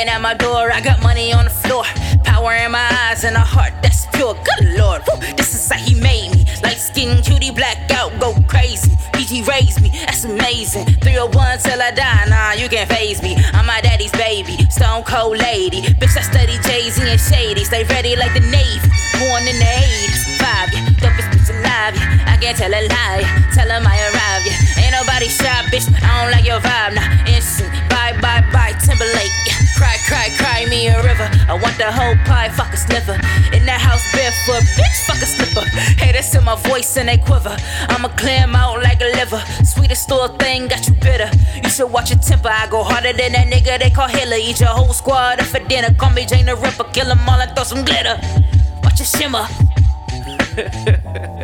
knocking at my door. I got money on the floor, power in my eyes and a heart that's pure. Good lord, Woo. this is how he made me. Light skin, cutie, black out, go crazy. PG raised me, that's amazing. 301 till I die, nah, you can't faze me. I'm my daddy's baby, stone cold lady. Bitch, I study Jay Z and Shady, stay ready like the Navy. Born in the 80s, five, yeah, dopest bitch alive, yeah. I can't tell a lie, tell him I arrived, yeah. Ain't nobody shy, bitch, me a river. I want the whole pie, fuck a sniffer. In that house barefoot, bitch, fuck a slipper. Haters to my voice and they quiver. I'ma clear 'em out like a liver. Sweetest little thing, got you bitter. You should watch your temper. I go harder than that nigga they call Hitler. Eat your whole squad up for dinner. Call me Jane the Ripper. Kill 'em all and throw some glitter. Watch it shimmer.